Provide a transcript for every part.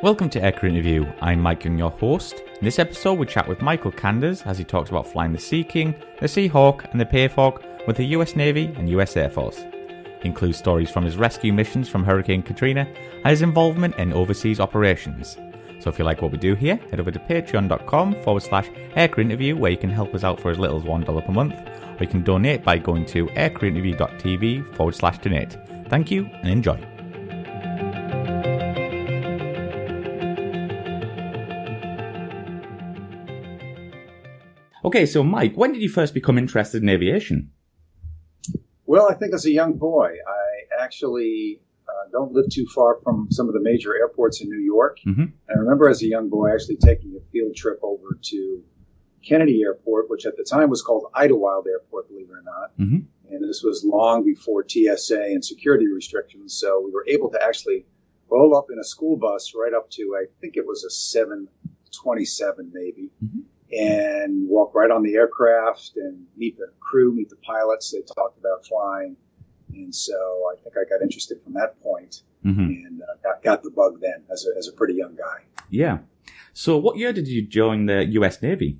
Welcome to Aircrew Interview. I'm Mike Young, your host. In this episode, we chat with Michael Kanders as he talks about flying the Sea King, the Seahawk, and the Pave Hawk with the US Navy and US Air Force. It includes stories from his rescue missions from Hurricane Katrina and his involvement in overseas operations. So if you like what we do here, head over to patreon.com forward slash aircrew interview where you can help us out for as little as $1 per month, or you can donate by going to aircrewinterview.tv forward slash donate. Thank you and enjoy. Okay, so Mike, when did you first become interested in aviation? Well, I think as a young boy, I actually uh, don't live too far from some of the major airports in New York. Mm-hmm. I remember as a young boy actually taking a field trip over to Kennedy Airport, which at the time was called Idlewild Airport, believe it or not. Mm-hmm. And this was long before TSA and security restrictions. So we were able to actually roll up in a school bus right up to, I think it was a 727 maybe, Mhm. And walk right on the aircraft and meet the crew, meet the pilots. They talked about flying. And so I think I got interested from that point Mm-hmm. and uh, got, got the bug then as a, as a pretty young guy. Yeah. So what year did you join the US Navy?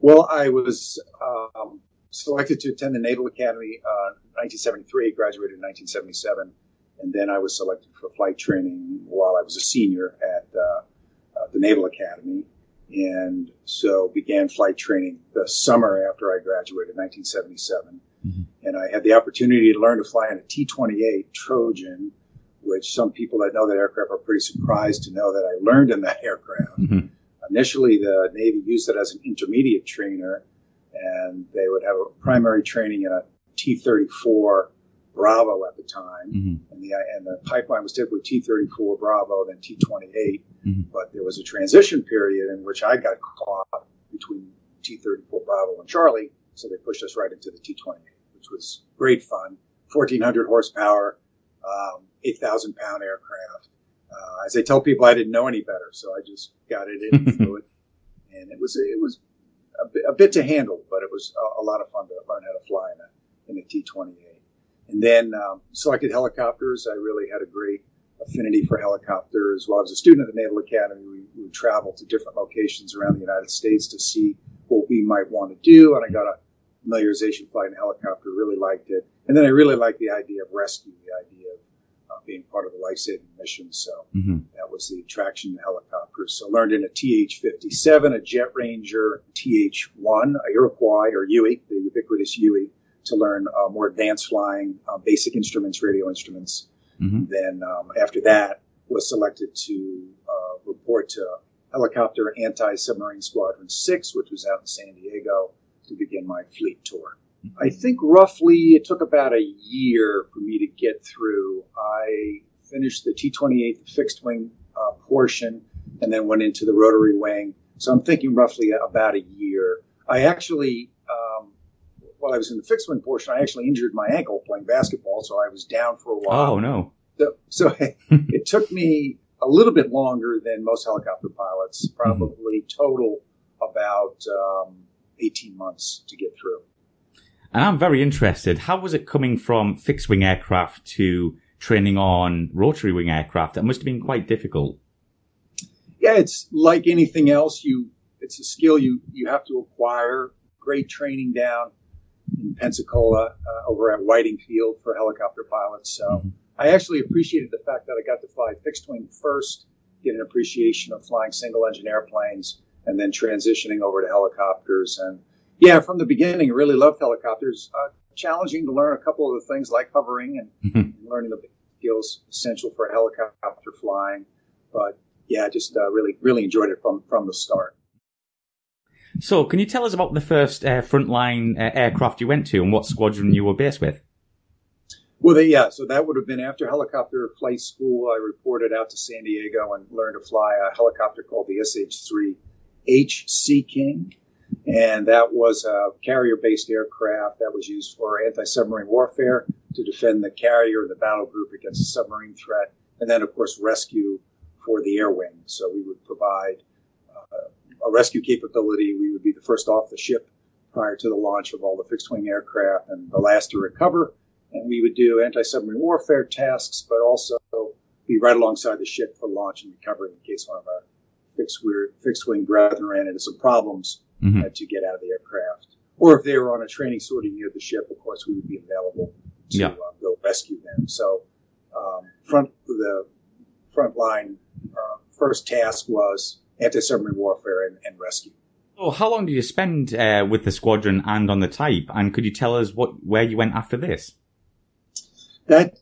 Well, I was um, selected to attend the Naval Academy uh, 1973, graduated in 1977, and then I was selected for flight training while I was a senior at uh, uh, the Naval Academy, and so began flight training the summer after I graduated, 1977, Mhm. and I had the opportunity to learn to fly on a T-28 Trojan. Which some people that know that aircraft are pretty surprised to know that I learned in that aircraft Mm-hmm. initially the Navy used it as an intermediate trainer, and they would have a primary training in a T-34 Bravo at the time, Mm-hmm. and the and the pipeline was typically T-34 Bravo, then T-28. Mhm. But there was a transition period in which I got caught between T-34 Bravo and Charlie, so they pushed us right into the T-28, which was great fun. 1,400 horsepower, um, 8,000 pound aircraft. Uh, as I tell people, I didn't know any better, so I just got it in and flew it, and it was it was a bit, a bit to handle, but it was a, a lot of fun to learn how to fly in a in a T-28. And then um, selected helicopters. I really had a great affinity for helicopters. While I was a student at the Naval Academy, we, we would travel to different locations around the United States to see what we might want to do, and I got a familiarization flight in a helicopter. Really liked it, and then I really liked the idea of rescue, the idea of uh, being part of the life-saving mission. So Mm-hmm. that was the attraction to helicopters. So learned in a TH-57, a Jet Ranger, TH-1, a Iroquois or Huey, the ubiquitous Huey, to learn uh, more advanced flying, uh, basic instruments, radio instruments. Mm-hmm. Then um, after that, was selected to uh, report to Helicopter Anti-Submarine Squadron 6, which was out in San Diego, to begin my fleet tour. I think roughly it took about a year for me to get through. I finished the T-28, fixed wing uh, portion, and then went into the rotary wing. So I'm thinking roughly about a year. I actually, I was in the fixed wing portion, I actually injured my ankle playing basketball, so I was down for a while. Oh no. So, so it took me a little bit longer than most helicopter pilots, probably total about um, 18 months to get through. And I'm very interested. How was it coming from fixed wing aircraft to training on rotary wing aircraft? That must have been quite difficult. Yeah, it's like anything else. You, it's a skill you you have to acquire. Great training down in Pensacola uh, over at Whiting Field for helicopter pilots. So Mhm. I actually appreciated the fact that I got to fly fixed wing first, get an appreciation of flying single engine airplanes, and then transitioning over to helicopters. And yeah, from the beginning, I really loved helicopters. Uh, challenging to learn a couple of the things like hovering and, and learning the skills essential for helicopter flying. But yeah, just uh, really, really enjoyed it from from the start. So, can you tell us about the first uh, frontline uh, aircraft you went to and what squadron you were based with? Well, they, yeah, so that would have been after helicopter flight school. I reported out to San Diego and learned to fly a helicopter called the SH-3 H Sea King, and that was a carrier-based aircraft that was used for anti-submarine warfare to defend the carrier and the battle group against a submarine threat, and then of course rescue for the air wing. So we would provide uh, a rescue capability. We would be the first off the ship prior to the launch of all the fixed wing aircraft and the last to recover. And we would do anti submarine warfare tasks, but also be right alongside the ship for launch and recovery in case one of our fixed, fixed wing brethren ran into some problems mm-hmm. to get out of the aircraft. Or if they were on a training sortie near the ship, of course, we would be available to yeah. uh, go rescue them. So um, front the front line uh, first task was anti-submarine warfare and, and rescue. Oh, how long did you spend uh, with the squadron and on the type? And could you tell us what where you went after this? That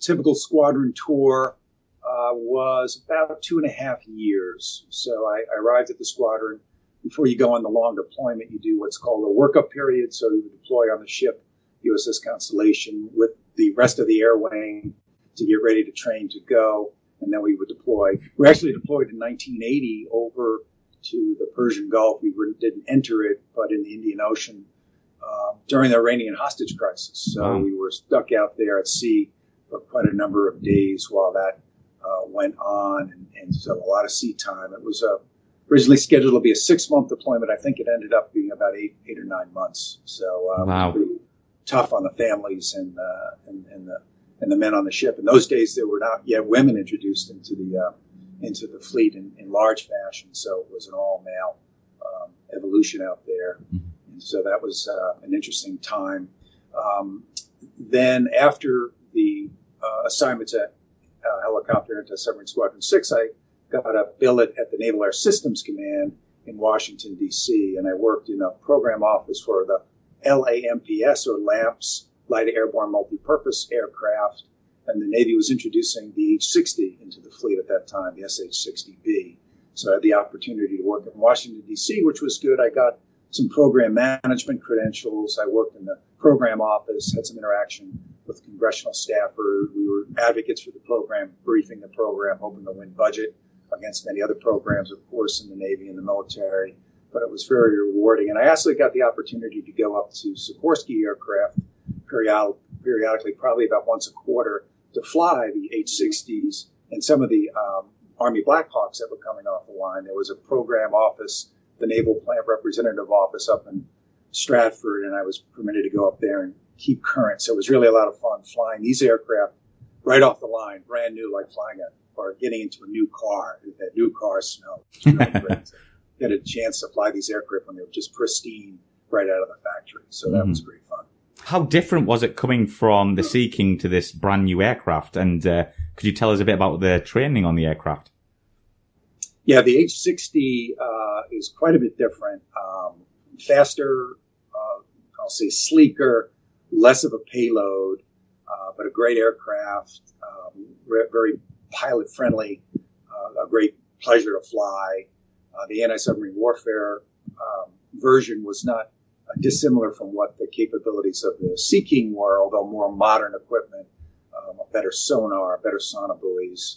typical squadron tour uh, was about two and a half years. So I, I, arrived at the squadron. Before you go on the long deployment, you do what's called a workup period. So you deploy on the ship, USS Constellation, with the rest of the air wing to get ready to train to go. And then we would deploy. We actually deployed in 1980 over to the Persian Gulf. We didn't enter it, but in the Indian Ocean uh, during the Iranian hostage crisis. So wow. we were stuck out there at sea for quite a number of days while that uh, went on, and, and, so a lot of sea time. It was uh, originally scheduled to be a six month deployment. I think it ended up being about eight, eight or nine months. So uh, wow. tough on the families and, uh, and, and the and the men on the ship. In those days, there were not yet women introduced into the uh, into the fleet in, in large fashion, so it was an all male um, evolution out there. Mm-hmm. And so that was uh, an interesting time. Um, then after the uh, assignments at uh, helicopter Anti-Submarine Squadron 6, I got a billet at the Naval Air Systems Command in Washington, D.C., and I worked in a program office for the LAMPS, or LAMPS, Light Airborne Multi-Purpose Aircraft, and the Navy was introducing the H-60 into the fleet at that time, the SH-60B. So I had the opportunity to work in Washington, D.C., which was good. I got some program management credentials. I worked in the program office, had some interaction with congressional staffers. We were advocates for the program, briefing the program, hoping to win budget against many other programs, of course, in the Navy and the military. But it was very rewarding. And I actually got the opportunity to go up to Sikorsky aircraft period- periodically, probably about once a quarter, to fly the H-60s and some of the um, Army Blackhawks that were coming off the line. There was a program office, the Naval Plant Representative Office up in Stratford, and I was permitted to go up there and keep current. So it was really a lot of fun flying these aircraft right off the line, brand new, like flying a or getting into a new car. That new car smell. Really get a chance to fly these aircraft when they were just pristine right out of the factory. So that mm-hmm. was great fun. How different was it coming from the Sea King to this brand new aircraft? And uh, could you tell us a bit about the training on the aircraft? Yeah, the H60 uh, is quite a bit different. Um, faster, uh, I'll say sleeker, less of a payload, uh, but a great aircraft, um, very pilot friendly, uh, a great pleasure to fly. Uh, the anti-submarine warfare um, version was not dissimilar from what the capabilities of the Sea King were, although more modern equipment, um, better sonar, better sonobuoys.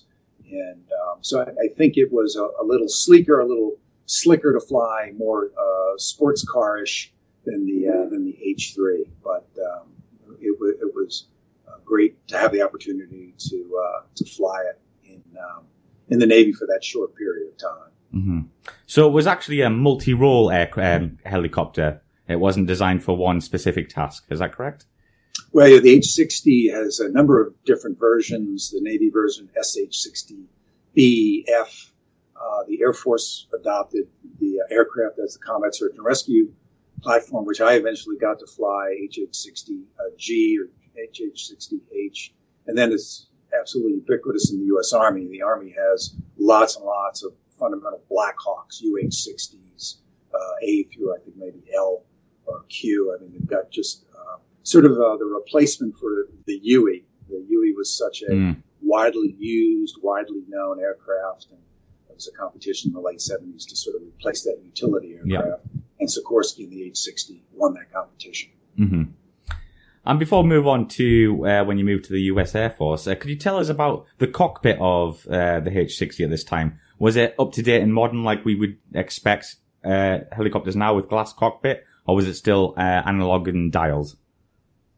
And um, so I, I, think it was a, a, little sleeker, a little slicker to fly, more uh, sports carish than the uh, than the H3. But um, it, w- it, was uh, great to have the opportunity to uh, to fly it in um, in the Navy for that short period of time. Mm-hmm. So it was actually a multi-role air, um, helicopter it wasn't designed for one specific task. Is that correct? Well, the H-60 has a number of different versions. The Navy version SH-60B, F. Uh, the Air Force adopted the uh, aircraft as the Combat Search and Rescue platform, which I eventually got to fly, HH-60G or HH-60H. And then it's absolutely ubiquitous in the U.S. Army. The Army has lots and lots of fundamental Blackhawks, UH-60s, uh, A through I think maybe L or Q. I mean, they've got just uh, sort of uh, the replacement for the Huey. The Huey was such a mm. widely used, widely known aircraft, and it was a competition in the late 70s to sort of replace that utility aircraft. Yep. And Sikorsky in the H-60 won that competition. Mm-hmm. And before we move on to uh, when you moved to the U.S. Air Force, uh, could you tell us about the cockpit of uh, the H-60 at this time? Was it up to date and modern like we would expect uh, helicopters now with glass cockpit, or was it still uh, analog and dials?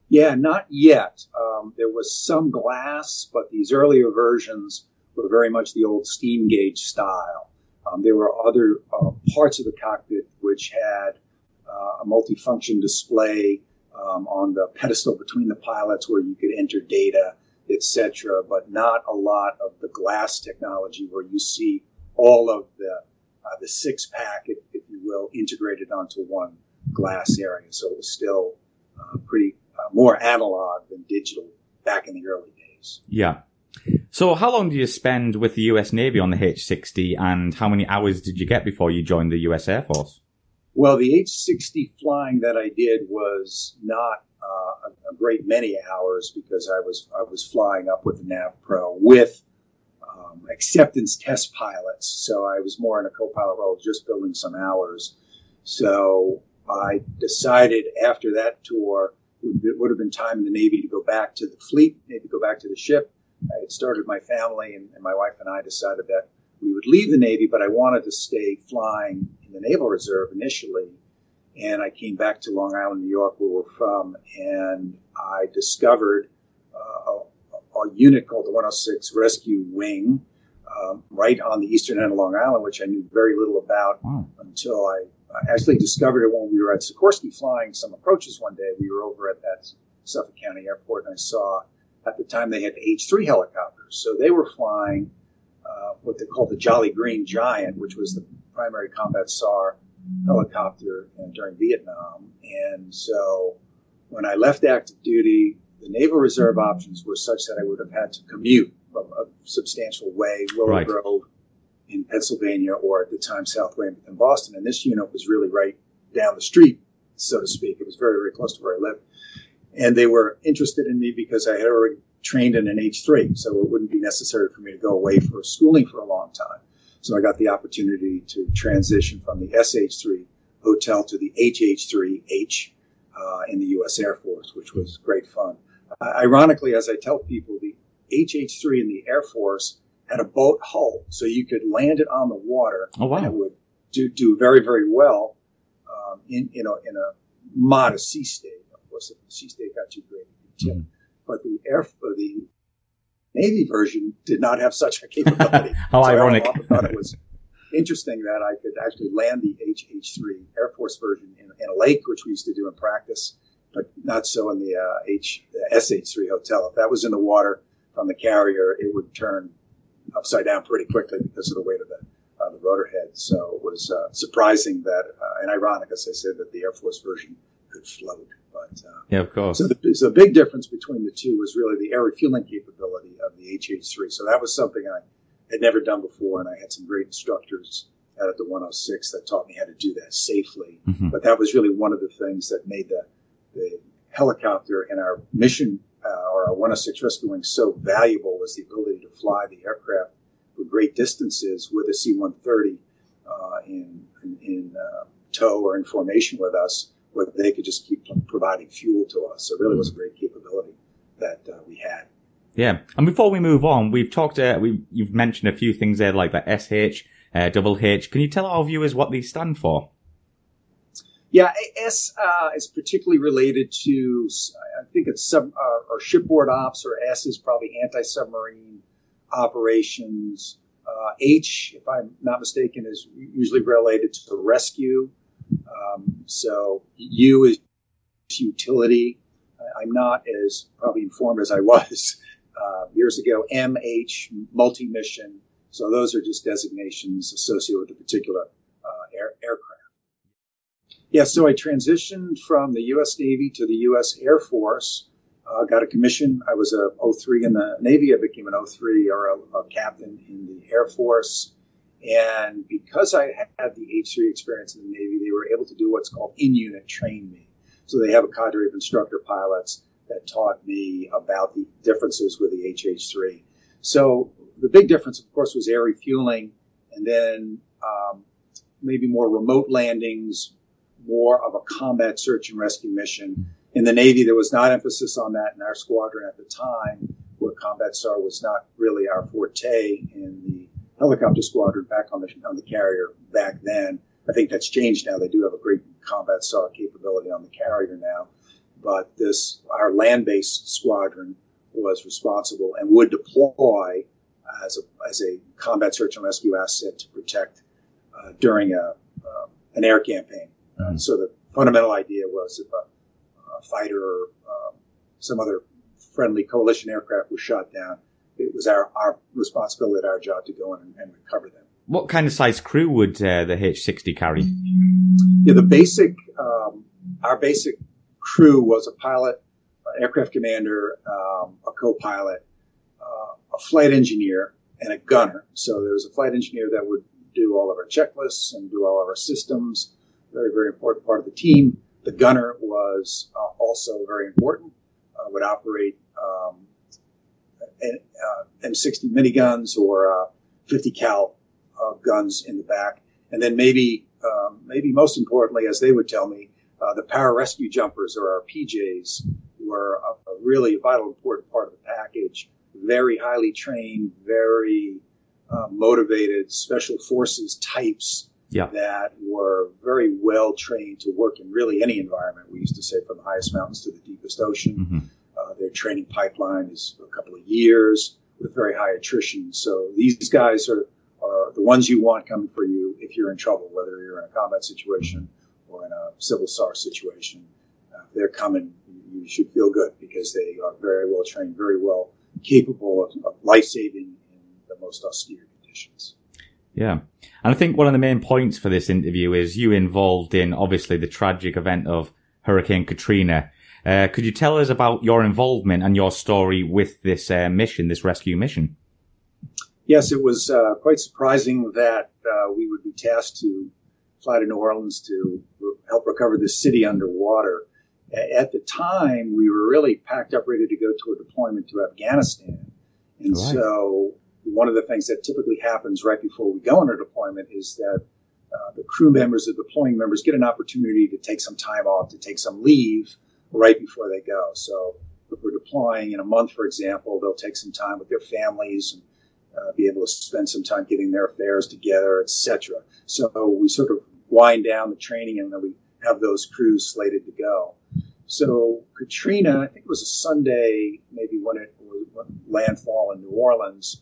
Yeah, not yet. Um, there was some glass, but these earlier versions were very much the old steam gauge style. Um, there were other uh, parts of the cockpit which had uh, a multifunction display um, on the pedestal between the pilots where you could enter data. etc., but not a lot of the glass technology where you see all of the uh, the six pack, if, if, you will, integrated onto one glass area. So it was still uh, pretty uh, more analog than digital back in the early days. Yeah. So how long did you spend with the US Navy on the H-60 and how many hours did you get before you joined the US Air Force? Well, the H-60 flying that I did was not uh, a, a, great many hours because I was I was flying up with the Nav Pro with um, acceptance test pilots. So I was more in a co-pilot role, just building some hours. So I decided after that tour, it would have been time in the Navy to go back to the fleet, maybe go back to the ship. I had started my family, and, and my wife and I decided that we would leave the Navy, but I wanted to stay flying in the Naval Reserve initially. And I came back to Long Island, New York, where we're from, and I discovered uh, a, a, unit called the 106 Rescue Wing um, right on the eastern end of Long Island, which I knew very little about wow. until I I actually discovered it when we were at Sikorsky flying some approaches one day. We were over at that Suffolk County Airport, and I saw at the time they had H-3 helicopters. So they were flying uh, what they called the Jolly Green Giant, which was the primary combat SAR helicopter uh, during Vietnam. And so when I left active duty, the Naval Reserve options were such that I would have had to commute a, a substantial way, Willow right. Grove in Pennsylvania or at the time South Weymouth in Boston. And this unit was really right down the street, so to speak. It was very, very close to where I lived. And they were interested in me because I had already trained in an H3, so it wouldn't be necessary for me to go away for schooling for a long time. So I got the opportunity to transition from the SH3 hotel to the HH3H uh, in the U.S. Air Force, which was great fun. Uh, ironically, as I tell people, the HH3 in the Air Force had a boat hull, so you could land it on the water. Oh, wow. And it would do, do very, very well um, in, in, a, in a modest sea state. Of course, if the sea state got too great, mm-hmm. but the air, the Navy version did not have such a capability. How so ironic! I thought it was interesting that I could actually land the HH3 Air Force version in, in, a lake, which we used to do in practice, but not so in the uh, H the SH3 hotel. If that was in the water from the carrier, it would turn upside down pretty quickly because of the weight of the uh, the rotor head. So it was uh, surprising that, uh, and ironic, as I said, that the Air Force version could float. But uh, yeah, of course. So the, so the big difference between the two was really the air refueling capability of the HH3. So that was something I had never done before, and I had some great instructors out at the 106 that taught me how to do that safely. Mm-hmm. But that was really one of the things that made the the helicopter and our mission uh, or our 106 rescue wing so valuable was the ability to fly the aircraft for great distances with a C-130 uh, in, in, in uh, tow or in formation with us, where they could just keep providing fuel to us. So it really was a great capability that uh, we had. Yeah, and before we move on, we've talked. Uh, we you've mentioned a few things there, like the SH, double H. Can you tell our viewers what these stand for? Yeah, S uh, is particularly related to, I think it's sub uh, or shipboard ops, or S is probably anti-submarine operations. Uh, H, if I'm not mistaken, is usually related to the rescue. Um, so U is utility. I'm not as probably informed as I was uh, years ago. M, H, multi-mission. So those are just designations associated with a particular. Yeah, so I transitioned from the U.S. Navy to the U.S. Air Force. Uh, got a commission. I was a 03 in the Navy. I became an 03 or a, a captain in the Air Force. And because I had the H3 experience in the Navy, they were able to do what's called in-unit train me. So they have a cadre of instructor pilots that taught me about the differences with the HH3. So the big difference, of course, was air refueling and then um, maybe more remote landings, more of a combat search and rescue mission. In the Navy, there was not emphasis on that in our squadron at the time, where combat SAR was not really our forte in the helicopter squadron back on the on the carrier back then. I think that's changed now. They do have a great combat SAR capability on the carrier now, but this our land-based squadron was responsible and would deploy as a as a combat search and rescue asset to protect uh, during a uh, an air campaign. Mm-hmm. so the fundamental idea was if a, a fighter or um, some other friendly coalition aircraft was shot down, it was our, our responsibility, our job to go in and, and recover them. What kind of size crew would uh, the H-60 carry? Yeah, the basic, um, our basic crew was a pilot, aircraft commander, um, a co-pilot, uh, a flight engineer, and a gunner. So there was a flight engineer that would do all of our checklists and do all of our systems. Very, very important part of the team. The gunner was uh, also very important. Uh, would operate um, M60 uh, miniguns or uh, 50 cal uh, guns in the back, and then maybe, um, maybe most importantly, as they would tell me, the pararescue jumpers or our PJs were a, a really vital, important part of the package. Very highly trained, very uh, motivated special forces types yeah. that were very well trained to work in really any environment. We used to say from the highest mountains to the deepest ocean. Mm-hmm. Uh, their training pipeline is a couple of years with very high attrition. So these guys are, are the ones you want coming for you if you're in trouble, whether you're in a combat situation or in a civil SAR situation. Uh, they're coming, you should feel good because they are very well trained, very well capable of, of life saving in the most austere conditions. Yeah. And I think one of the main points for this interview is you involved in obviously the tragic event of Hurricane Katrina. Uh, could you tell us about your involvement and your story with this uh, mission, this rescue mission? Yes, it was uh, quite surprising that uh, we would be tasked to fly to New Orleans to re- help recover the city underwater. At the time, we were really packed up, ready to go to a deployment to Afghanistan. And right. so, one of the things that typically happens right before we go on a deployment is that uh, the crew members, the deploying members, get an opportunity to take some time off, to take some leave right before they go. So if we're deploying in a month, for example, they'll take some time with their families and uh, be able to spend some time getting their affairs together, etc. So we sort of wind down the training and then we have those crews slated to go. So Katrina, I think it was a Sunday, maybe when it was landfall in New Orleans,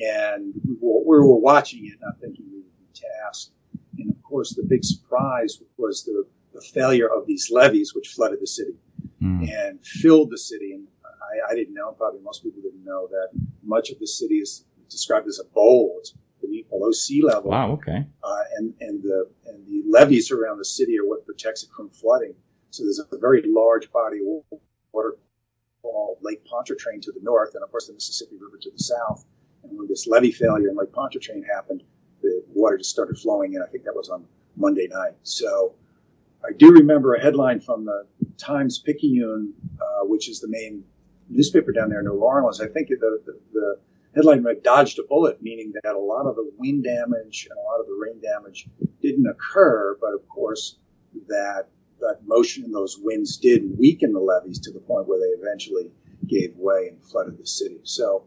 and we were, we were watching it, not thinking we would be tasked. And of course, the big surprise was the, the failure of these levees, which flooded the city mm. and filled the city. And I, I, didn't know, probably most people didn't know that much of the city is described as a bowl. It's beneath below sea level. Wow. Okay. Uh, and and the and the levees around the city are what protects it from flooding. So there's a very large body of water called Lake Pontchartrain to the north, and of course the Mississippi River to the south. And when this levee failure in Lake Pontchartrain happened, the water just started flowing in. I think that was on Monday night. So I do remember a headline from the Times Picayune, uh, which is the main newspaper down there in New Orleans. I think the, the, the headline read "Dodged a bullet," meaning that a lot of the wind damage and a lot of the rain damage didn't occur, but of course that that motion and those winds did weaken the levees to the point where they eventually gave way and flooded the city. So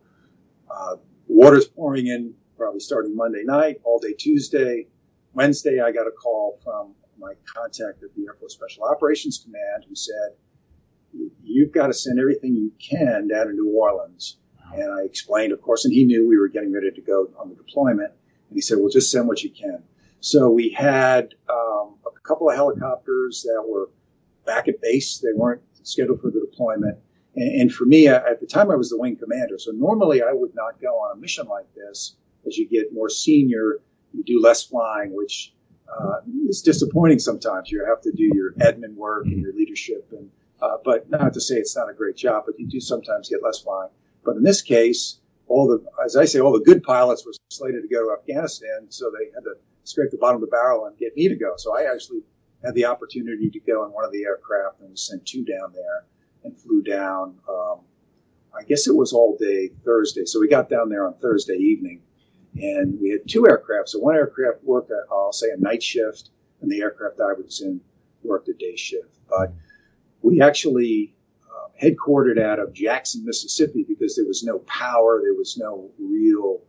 uh, water's pouring in probably starting Monday night, all day Tuesday. Wednesday, I got a call from my contact at the Air Force Special Operations Command who said, You've got to send everything you can down to New Orleans. And I explained, of course, and he knew we were getting ready to go on the deployment. And he said, Well, just send what you can. So we had um, a couple of helicopters that were back at base. They weren't scheduled for the deployment. And, and for me, at the time, I was the wing commander. So normally I would not go on a mission like this. As you get more senior, you do less flying, which uh, it's disappointing sometimes. You have to do your admin work and your leadership, and uh, but not to say it's not a great job, but you do sometimes get less flying. But in this case, all the, as I say, all the good pilots were slated to go to Afghanistan, so they had to scrape the bottom of the barrel and get me to go. So I actually had the opportunity to go in one of the aircraft, and we sent two down there and flew down. Um, I guess it was all day Thursday, so we got down there on Thursday evening and we had two aircraft. So one aircraft worked, i I'll say, a night shift, and the aircraft I was in worked a day shift. But we actually uh, headquartered out of Jackson, Mississippi, because there was no power, there was no real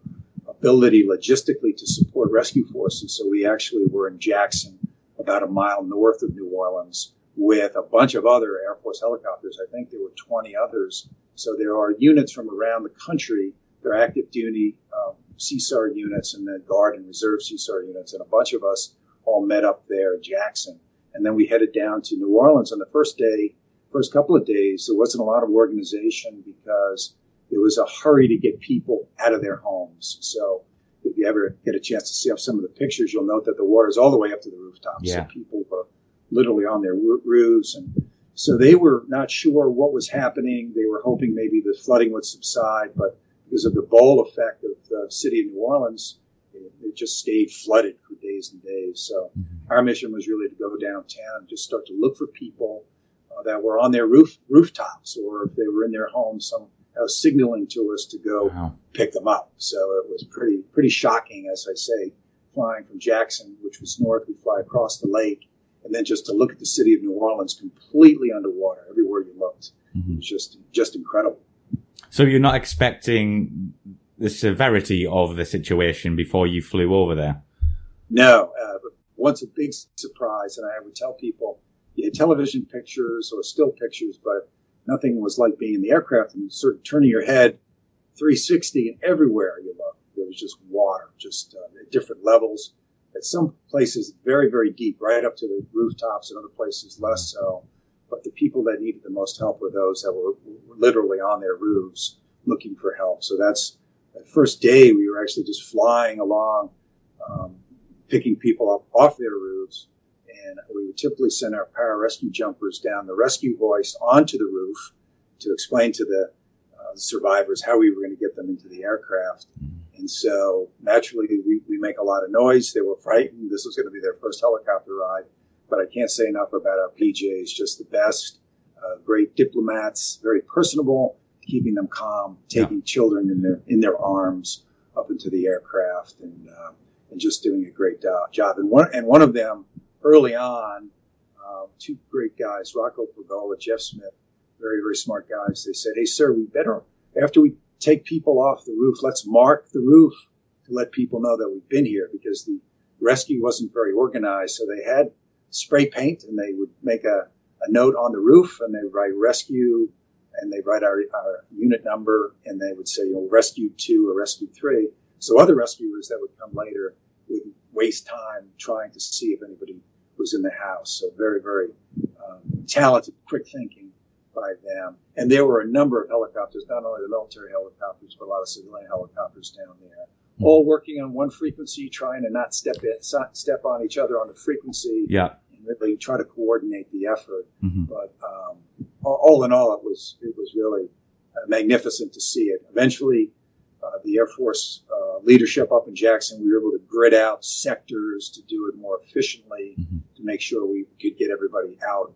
ability logistically to support rescue forces. So we actually were in Jackson, about a mile north of New Orleans, with a bunch of other Air Force helicopters. I think there were 20 others. So there are units from around the country. They're active duty um, CSAR units and then Guard and Reserve CSAR units, and a bunch of us all met up there in Jackson. And then we headed down to New Orleans on the first day. first couple of days, there wasn't a lot of organization because there was a hurry to get people out of their homes. So if you ever get a chance to see some of the pictures, you'll note that the water's all the way up to the rooftops. Yeah. So people were literally on their roofs. And so they were not sure what was happening. They were hoping maybe the flooding would subside, but because of the bowl effect of the city of New Orleans, it, it just stayed flooded for days and days. So mm-hmm. our mission was really to go downtown and just start to look for people uh, that were on their roof rooftops or if they were in their homes, some was signaling to us to go wow. pick them up. So it was pretty pretty shocking, as I say, flying from Jackson, which was north, we fly across the lake, and then just to look at the city of New Orleans completely underwater everywhere you looked. Mm-hmm. It was just just incredible. So you're not expecting the severity of the situation before you flew over there? No. Uh, once a big surprise, and I would tell people, you had television pictures or still pictures, but nothing was like being in the aircraft and sort of turning your head 360 and everywhere you look, there was just water, just uh, at different levels. At some places, very, very deep, right up to the rooftops, and other places less so. But the people that needed the most help were those that were, literally on their roofs looking for help. So that's the first day we were actually just flying along, um, picking people up off their roofs and we would typically send our pararescue jumpers down the rescue hoist onto the roof to explain to the uh, survivors how we were going to get them into the aircraft. Mm-hmm. And so naturally, we, we make a lot of noise. They were frightened. This was going to be their first helicopter ride. But I can't say enough about our PJs, just the best, uh, great diplomats, very personable, keeping them calm, taking yeah. children in their in their arms up into the aircraft, and uh, and just doing a great job. And one and one of them early on, um, two great guys, Rocco Pergola, Jeff Smith, very, very smart guys. They said, Hey, sir, we better, after we take people off the roof, let's mark the roof to let people know that we've been here because the rescue wasn't very organized. So they had spray paint and they would make a, a note on the roof and they write rescue and they write our, our unit number and they would say, you know, rescue two or rescue three. So other rescuers that would come later would waste time trying to see if anybody was in the house. So very, very um, talented, quick thinking by them. And there were a number of helicopters, not only the military helicopters, but a lot of civilian helicopters down there, mm-hmm. all working on one frequency, trying to not step in, step on each other on the frequency. Yeah. And really try to coordinate the effort. Mm-hmm. But um, all in all, it was it was really uh, magnificent to see it. Eventually, uh, the Air Force uh, leadership up in Jackson, we were able to grid out sectors to do it more efficiently mm-hmm. to make sure we could get everybody out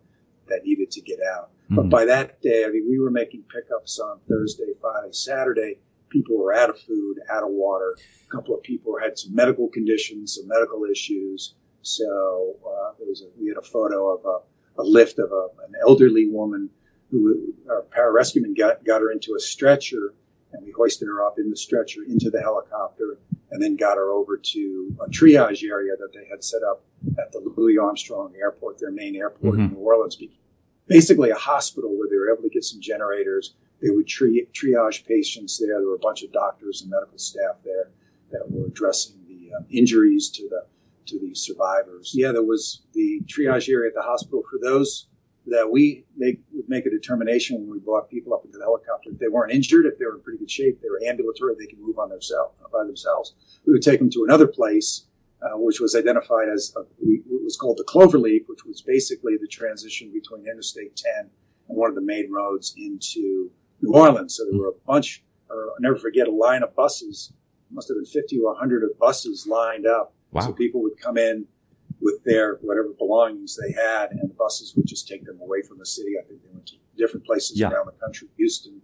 that needed to get out. Mm-hmm. But by that day, I mean, we were making pickups on Thursday, Friday, Saturday. People were out of food, out of water. A couple of people had some medical conditions, some medical issues. So uh, there was a, we had a photo of a, a lift of a, an elderly woman who our pararescueman got, got her into a stretcher and we hoisted her up in the stretcher into the helicopter and then got her over to a triage area that they had set up at the Louis Armstrong Airport, their main airport mm-hmm. in New Orleans. Basically, a hospital where they were able to get some generators. They would tri- triage patients there. There were a bunch of doctors and medical staff there that were addressing the uh, injuries to the to the survivors. Yeah, there was the triage area at the hospital for those that we make would make a determination when we brought people up into the helicopter. If they weren't injured, if they were in pretty good shape, they were ambulatory, they could move on their themselves by themselves. We would take them to another place, uh, which was identified as a, we, it was called the Cloverleaf, which was basically the transition between Interstate 10 and one of the main roads into New Orleans. So there were a bunch, or I'll never forget, a line of buses. Must have been 50 or 100 of buses lined up. Wow. So people would come in with their whatever belongings they had, and the buses would just take them away from the city. I think they went to different places yeah. around the country, Houston,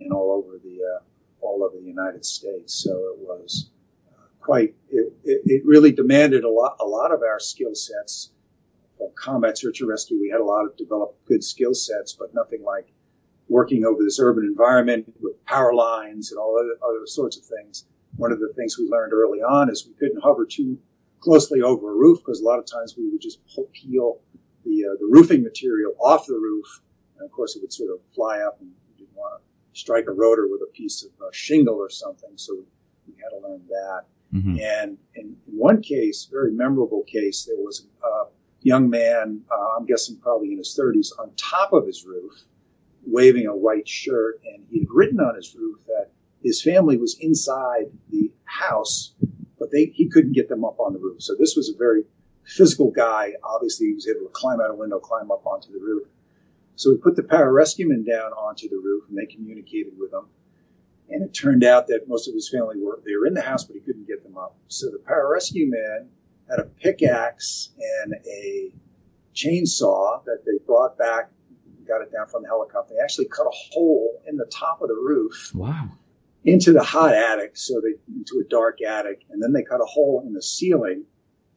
and all over the uh, all over the United States. So it was uh, quite. It, it, it, really demanded a lot a lot of our skill sets. From combat search and rescue, we had a lot of developed good skill sets, but nothing like working over this urban environment with power lines and all other, other sorts of things. One of the things we learned early on is we couldn't hover too closely over a roof because a lot of times we would just peel the, uh, the roofing material off the roof. And of course, it would sort of fly up and you didn't want to strike a rotor with a piece of uh, shingle or something. So we had to learn that. Mm-hmm. And in, one case, very memorable case, there was a young man, uh, I'm guessing probably in his 30s, on top of his roof, waving a white shirt, and he had written on his roof that his family was inside the house, they he couldn't get them up on the roof. So this was a very physical guy. Obviously, he was able to climb out a window, climb up onto the roof. So we put the pararescuemen down onto the roof, and they communicated with him. And it turned out that most of his family were they were in the house, but he couldn't get them up. So the pararescue man had a pickaxe and a chainsaw that they brought back, got it down from the helicopter. They actually cut a hole in the top of the roof. Wow. Into the hot attic, so they into a dark attic, and then they cut a hole in the ceiling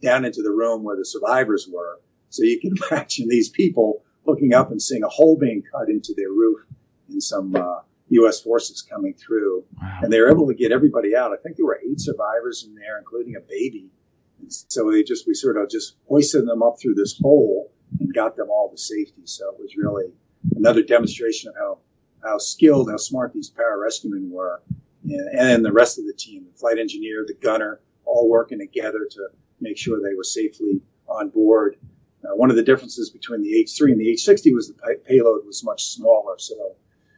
down into the room where the survivors were. So you can imagine these people looking up and seeing a hole being cut into their roof and some uh, U.S. forces coming through. Wow. And they were able to get everybody out. I think there were eight survivors in there, including a baby. And so they just, we sort of just hoisted them up through this hole and got them all to safety. So it was really another demonstration of how, how skilled, how smart these pararescuemen were. And, and the rest of the team, the flight engineer, the gunner, all working together to make sure they were safely on board. Uh, one of the differences between the H3 and the H60 was the pay- payload was much smaller. So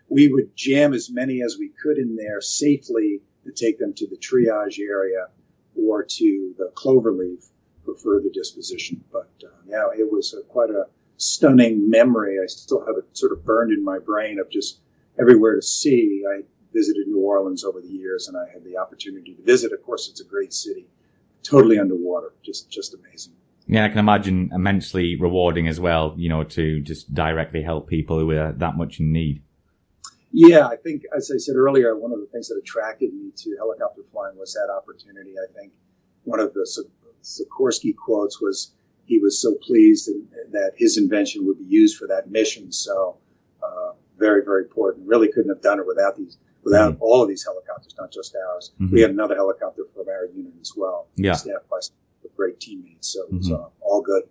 we would jam as many as we could in there safely to take them to the triage area or to the cloverleaf for further disposition. But uh, yeah, it was a, quite a stunning memory. I still have it sort of burned in my brain of just everywhere to see. I visited New Orleans over the years, and I had the opportunity to visit. Of course, it's a great city, totally underwater, just just amazing. Yeah, I can imagine immensely rewarding as well. You know, to just directly help people who are that much in need. Yeah, I think, as I said earlier, one of the things that attracted me to helicopter flying was that opportunity. I think one of the Sikorsky quotes was he was so pleased that his invention would be used for that mission. So, uh, very, very important. Really couldn't have done it without these, without mm-hmm. all of these helicopters, not just ours. Mm-hmm. We had another helicopter from our unit as well, yeah. staffed by great teammates. So it was mm-hmm. uh, all good.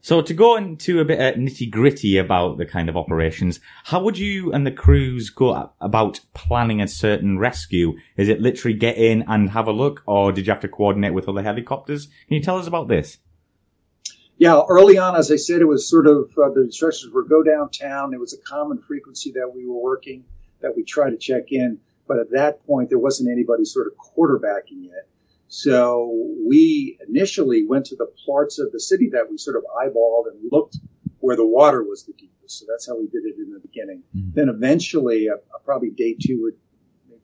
So to go into a bit of nitty gritty about the kind of operations, how would you and the crews go about planning a certain rescue? Is it literally get in and have a look, or did you have to coordinate with other helicopters? Can you tell us about this? Yeah, early on, as I said, it was sort of uh, the instructions were go downtown. It was a common frequency that we were working that we try to check in, but at that point, there wasn't anybody sort of quarterbacking it. So we initially went to the parts of the city that we sort of eyeballed and looked where the water was the deepest. So that's how we did it in the beginning. Mm-hmm. Then eventually, uh, probably day two or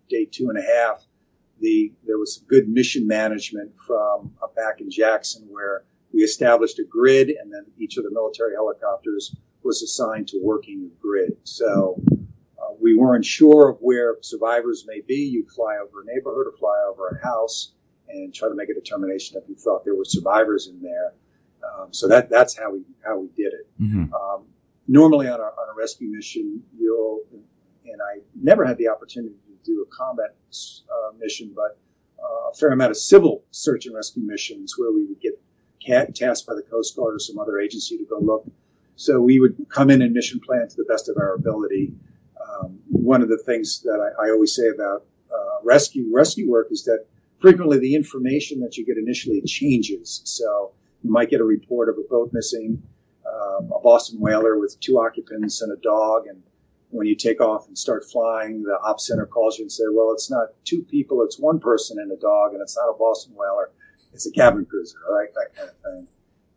day two and a half, the there was good mission management from uh, back in Jackson where we established a grid, and then each of the military helicopters was assigned to working the grid. So uh, we weren't sure of where survivors may be. You'd fly over a neighborhood or fly over a house and try to make a determination if you thought there were survivors in there. Um, so that that's how we how we did it. Mm-hmm. Um, normally on a, on a rescue mission, you'll and I never had the opportunity to do a combat uh, mission, but uh, a fair amount of civil search and rescue missions where we would get tasked by the Coast Guard or some other agency to go look. So we would come in and mission plan to the best of our ability. Um, one of the things that I, I always say about uh, rescue rescue work is that frequently the information that you get initially changes. So you might get a report of a boat missing, um, a Boston whaler with two occupants and a dog, and when you take off and start flying, the op center calls you and say, "Well, it's not two people; it's one person and a dog, and it's not a Boston whaler; it's a cabin cruiser, right? That kind of thing."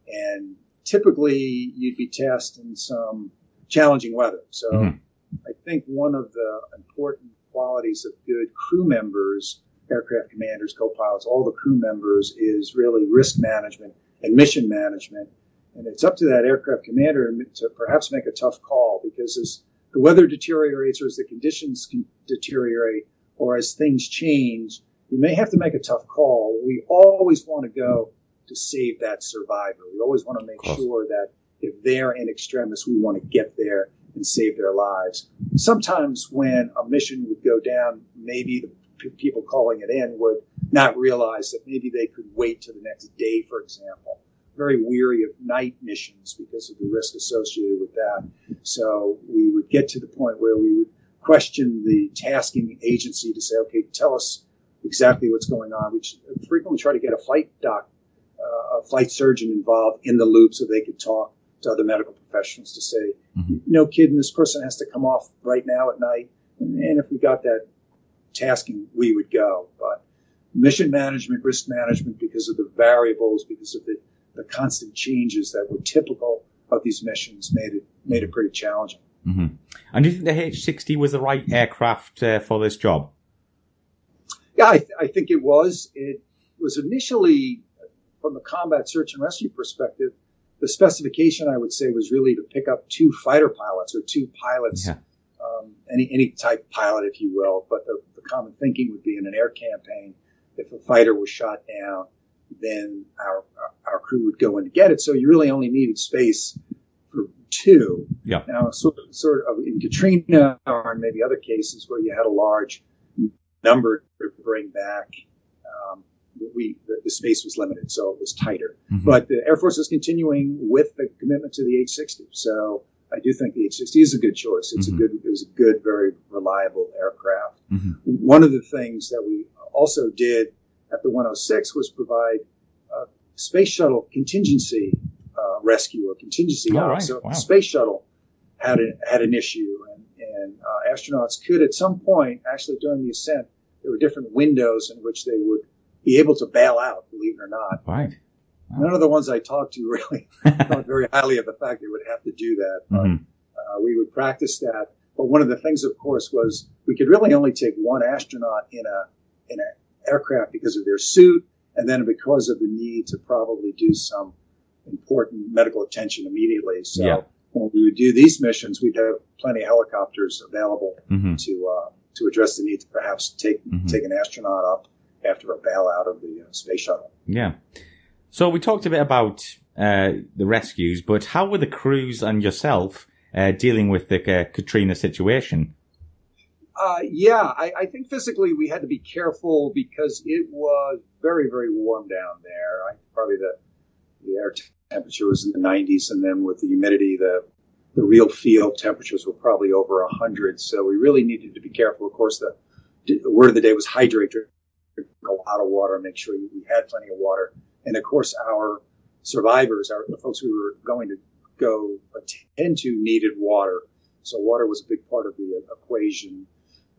And typically, you'd be tasked in some challenging weather. So, mm-hmm. I think one of the important qualities of good crew members aircraft commanders, co-pilots, all the crew members is really risk management and mission management. And it's up to that aircraft commander to perhaps make a tough call because as the weather deteriorates or as the conditions can deteriorate or as things change, you may have to make a tough call. We always want to go to save that survivor. We always want to make sure that if they're in extremis, we want to get there and save their lives. Sometimes when a mission would go down, maybe the people calling it in would not realize that maybe they could wait to the next day, for example. Very weary of night missions because of the risk associated with that. So we would get to the point where we would question the tasking agency to say, okay, tell us exactly what's going on. We frequently try to get a flight doc uh, a flight surgeon involved in the loop so they could talk to other medical professionals to say, mm-hmm. no kidding, this person has to come off right now at night. And, and if we got that tasking, we would go. But mission management, risk management, because of the variables, because of the, the constant changes that were typical of these missions, made it made it pretty challenging. Mm-hmm. And do you think the H-60 was the right aircraft uh, for this job? Yeah, I, th- I think it was. It was initially, from the combat search and rescue perspective, the specification I would say was really to pick up two fighter pilots or two pilots, yeah. um, any any type pilot, if you will. But the, the common thinking would be in an air campaign, if a fighter was shot down, then our our crew would go in to get it. So you really only needed space for two. Yeah. Now, sort of, sort of in Katrina or in maybe other cases where you had a large number to bring back, um, we the, the, space was limited, so it was tighter. Mm-hmm. But the Air Force is continuing with the commitment to the H-60. So I do think the H-60 is a good choice. It's mm-hmm. a good, it was a good, very reliable aircraft. Mm-hmm. One of the things that we also did at the 106 was provide a space shuttle contingency uh, rescue or contingency. Oh, right. So wow. the space shuttle had a, had an issue, and, and uh, astronauts could at some point, actually during the ascent, there were different windows in which they would be able to bail out. Believe it or not. Right. Wow. None of the ones I talked to really thought very highly of the fact they would have to do that. But mm-hmm. uh, we would practice that. But one of the things, of course, was we could really only take one astronaut in a in an aircraft because of their suit, and then because of the need to probably do some important medical attention immediately. So yeah. When we would do these missions, we'd have plenty of helicopters available mm-hmm. to uh, to address the need to perhaps take mm-hmm. take an astronaut up after a bailout of the uh, space shuttle. Yeah. So we talked a bit about uh, the rescues, but how were the crews and yourself uh, dealing with the uh, Katrina situation? Uh, yeah, I, I, think physically we had to be careful because it was very, very warm down there. I, probably the the air temperature was in the 90s, and then with the humidity, the the real field temperatures were probably over 100. So we really needed to be careful. Of course, the, the word of the day was hydrate, drink a lot of water, make sure we had plenty of water. And of course, our survivors, our, the folks we were going to go attend to, needed water. So water was a big part of the equation.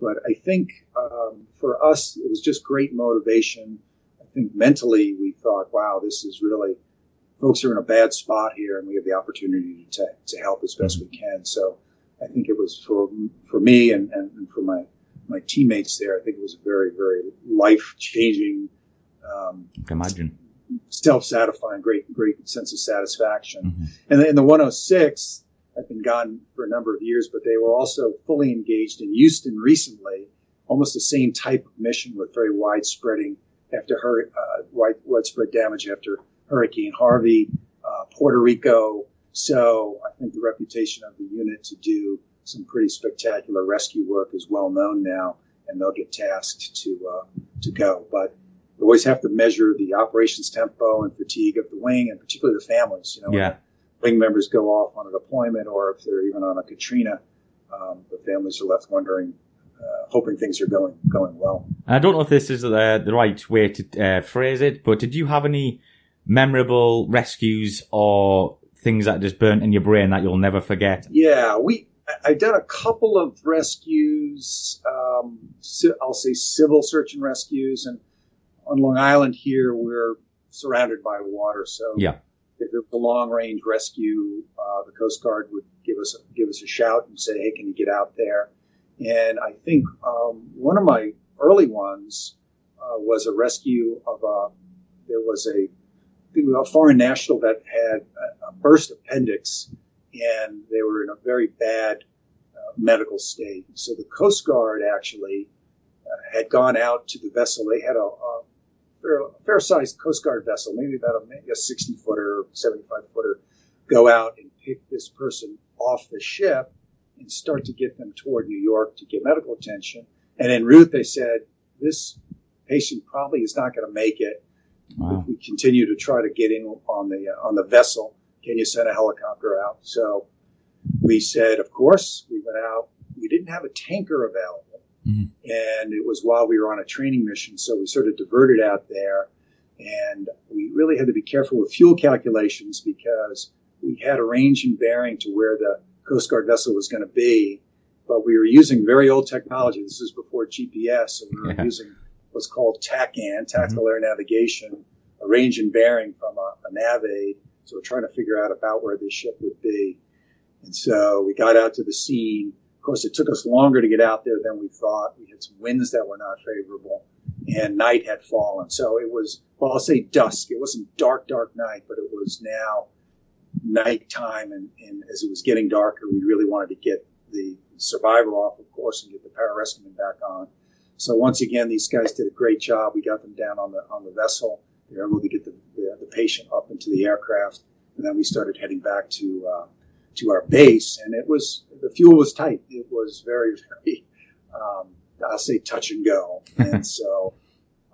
But I think um, for us, it was just great motivation. I think mentally we thought, wow, this is really folks are in a bad spot here, and we have the opportunity to, to help as best we can. So I think it was for for me and, and for my my teammates there. I think it was a very very life changing. Um, imagine. Self-satisfying, great, great sense of satisfaction. Mm-hmm. And in the 106, I've been gone for a number of years, but they were also fully engaged in Houston recently, almost the same type of mission with very widespreading after uh, wide, widespread damage after Hurricane Harvey, uh, Puerto Rico. So I think the reputation of the unit to do some pretty spectacular rescue work is well known now, and they'll get tasked to uh, to go. But you always have to measure the operations tempo and fatigue of the wing, and particularly the families. You know, yeah. wing members go off on a deployment, or if they're even on a Katrina, um, the families are left wondering uh, hoping things are going going well. I don't know if this is the, the right way to uh, phrase it, but did you have any memorable rescues or things that just burnt in your brain that you'll never forget? Yeah, we I've done a couple of rescues. Um, I'll say civil search and rescues, and on Long Island here we're surrounded by water, so yeah. If it was a long range rescue, uh, the Coast Guard would give us a, give us a shout and say, "Hey, can you get out there?" And I think um, one of my early ones uh, was a rescue of a. There was a a foreign national that had a burst appendix, and they were in a very bad uh, medical state. So the Coast Guard actually uh, had gone out to the vessel. They had a, a fair, fair, sized Coast Guard vessel, maybe about a 60 footer, 75 footer, go out and pick this person off the ship and start to get them toward New York to get medical attention. And en route, they said, this patient probably is not going to make it. Wow. We continue to try to get in on the uh, on the vessel. Can you send a helicopter out? So we said, of course. We went out. We didn't have a tanker available, mm-hmm. and it was while we were on a training mission. So we sort of diverted out there, And we really had to be careful with fuel calculations because we had a range and bearing to where the Coast Guard vessel was going to be, but we were using very old technology. This is before GPS, so we were yeah. using what's called TACAN, Tactical mm-hmm. Air Navigation, a range and bearing from a, a nav aid. So we're trying to figure out about where this ship would be. And so we got out to the scene. Of course, it took us longer to get out there than we thought. We had some winds that were not favorable and night had fallen. So it was, well, I'll say dusk. It wasn't dark, dark night, but it was now nighttime. And, and as it was getting darker, we really wanted to get the survivor off, of course, and get the pararescuemen back on. So once again, these guys did a great job. We got them down on the on the vessel. They were able to get the, the, the patient up into the aircraft, and then we started heading back to uh, to our base. And it was the fuel was tight. It was very very um, I'll say touch and go. and so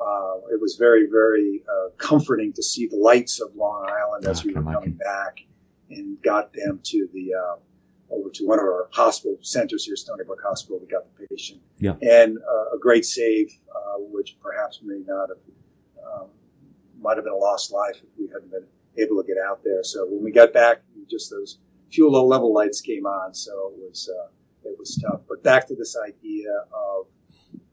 uh, it was very very uh, comforting to see the lights of Long Island as we were coming back, and got them to the uh, over to one of our hospital centers here, Stony Brook Hospital. We got the patient. Yeah. And uh, a great save, uh, which perhaps may not have, um, might have been a lost life if we hadn't been able to get out there. So when we got back, just those few low level lights came on. So it was, uh, it was tough. But back to this idea of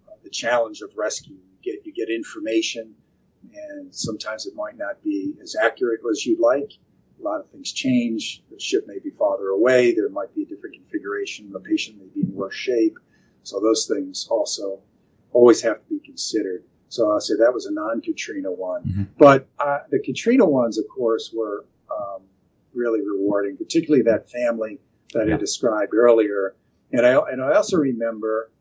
uh, the challenge of rescue. You get, you get information and sometimes it might not be as accurate as you'd like a lot of things change. The ship may be farther away. There might be a different configuration. The patient may be in worse shape. So those things also always have to be considered. So I'll say that was a non-Katrina one. Mm-hmm. But uh, the Katrina ones, of course, were um, really rewarding, particularly that family that yeah. I described earlier. And I, and I also remember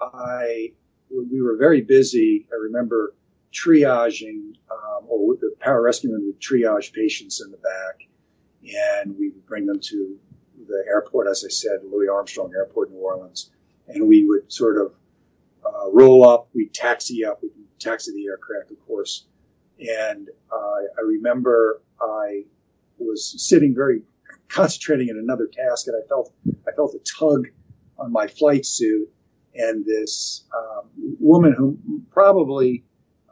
I, we were very busy. I remember triaging, um, or the pararescuemen would triage patients in the back, and we would bring them to the airport, as I said, Louis Armstrong Airport, New Orleans, and we would sort of uh, roll up, we taxi up, we taxi the aircraft, of course, and uh, I remember I was sitting very concentrating in another task, and I felt I felt a tug on my flight suit, and this um, woman who probably